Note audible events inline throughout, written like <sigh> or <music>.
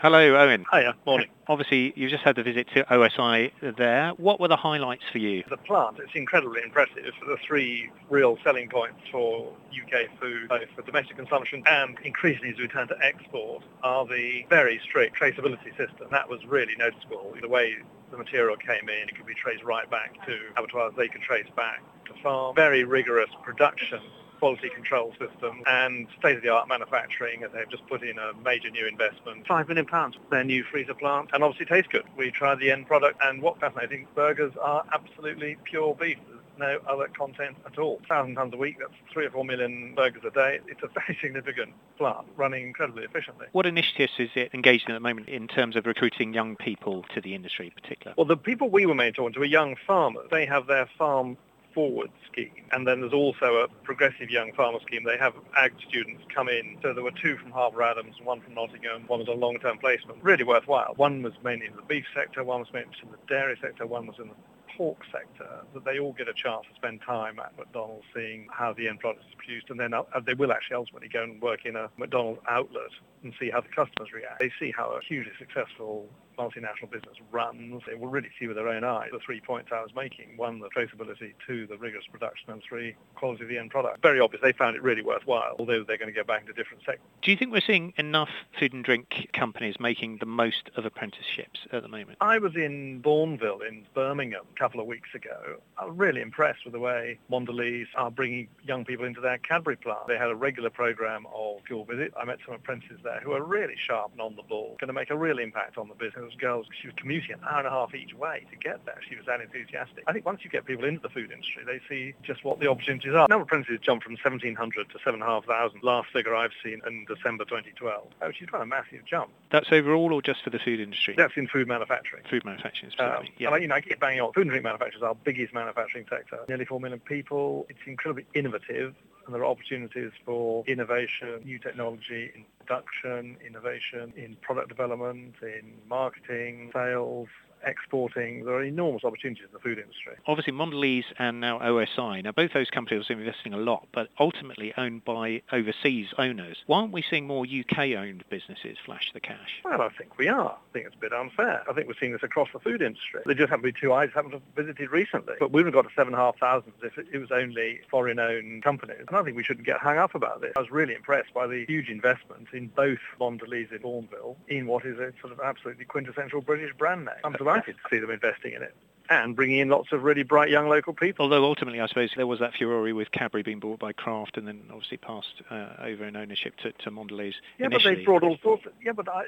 Hello, Owen. Hiya, morning. Obviously, you just had the visit to OSI there. What were the highlights for you? The plant, it's incredibly impressive. The three real selling points for UK food, both for domestic consumption and increasingly as we turn to export, are the very strict traceability system. That was really noticeable. The way the material came in, it could be traced right back to abattoirs. They could trace back to farm. Very rigorous production quality control system and state-of-the-art manufacturing and they've just put in a major new investment. Five million pounds for their new freezer plant and obviously tastes good. We tried the end product and what's fascinating, burgers are absolutely pure beef no other content at all. Thousand tons a week, that's three or four million burgers a day. It's a very <laughs> significant plant running incredibly efficiently. What initiatives is it engaged in at the moment in terms of recruiting young people to the industry in particular? Well, the people we were mainly talking to are young farmers. They have their farm forward scheme. And then there's also a progressive young farmer scheme. They have ag students come in. So there were two from Harper Adams and one from Nottingham. One was a long-term placement. Really worthwhile. One was mainly in the beef sector. One was mainly in the dairy sector. One was in the pork sector that they all get a chance to spend time at McDonald's seeing how the end product is produced and then uh, they will actually ultimately go and work in a McDonald's outlet and see how the customers react. They see how a hugely successful multinational business runs, they will really see with their own eyes the three points I was making. One, the traceability. Two, the rigorous production. And three, quality of the end product. Very obvious. They found it really worthwhile, although they're going to go back into different sectors. Do you think we're seeing enough food and drink companies making the most of apprenticeships at the moment? I was in Bournville in Birmingham a couple of weeks ago. I was really impressed with the way Mondelez are bringing young people into their Cadbury plant. They had a regular program of school visit. I met some apprentices there who are really sharp and on the ball, going to make a real impact on the business those girls, she was commuting an hour and a half each way to get there. She was that enthusiastic. I think once you get people into the food industry, they see just what the opportunities are. Number of apprentices jumped from 1,700 to 7,500. Last figure I've seen in December 2012, which is quite a massive jump. That's overall or just for the food industry? That's in food manufacturing. Food manufacturing. Um, yeah. And, you know, I keep banging on. Food and drink manufacturers are our biggest manufacturing sector. Nearly 4 million people. It's incredibly innovative and there are opportunities for innovation, new technology in production, innovation in product development, in marketing, sales, exporting. There are enormous opportunities in the food industry. Obviously, Mondelez and now OSI. Now, both those companies are investing a lot, but ultimately owned by overseas owners. Why aren't we seeing more UK-owned businesses flash the cash? Well, I think we are. I think it's a bit unfair. I think we're seeing this across the food industry. There just happen to be two I haven't visited recently, but we have got to 7,500 if it was only foreign-owned companies. And I think we shouldn't get hung up about this. I was really impressed by the huge investment in both Mondelez in Bournville in what is a sort of absolutely quintessential British brand name. I'm delighted to see them investing in it and bringing in lots of really bright young local people. Although ultimately, I suppose there was that furore with Cadbury being bought by Kraft and then obviously passed uh, over in ownership to, to Mondelez. Yeah, initially. but they brought all sorts. Of, yeah, but I,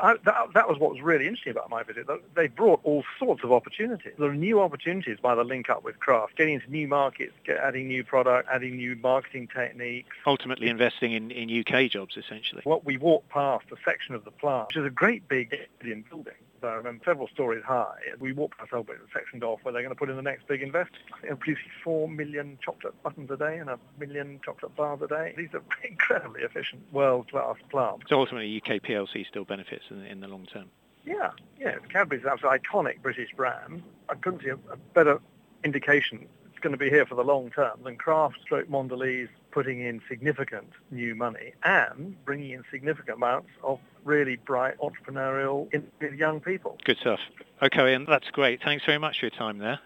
I, that, that was what was really interesting about my visit. They brought all sorts of opportunities. There are new opportunities by the link up with Kraft, getting into new markets, adding new product, adding new marketing techniques. Ultimately, investing in, in UK jobs essentially. What we walked past a section of the plant, which is a great big Indian building Um, I remember several stories high. We walked past Albert sectioned off where they're going to put in the next big investment. They're producing four million chocolate buttons a day and a million chocolate bars a day. These are <laughs> incredibly efficient, world-class plants. So ultimately, UK PLC still benefits in, in the long term. Yeah, yeah. Cadbury's an iconic British brand. I couldn't see a, a better indication it's going to be here for the long term than Kraft stroke Mondelez putting in significant new money and bringing in significant amounts of really bright entrepreneurial young people. Good stuff. Okay, and that's great. Thanks very much for your time there.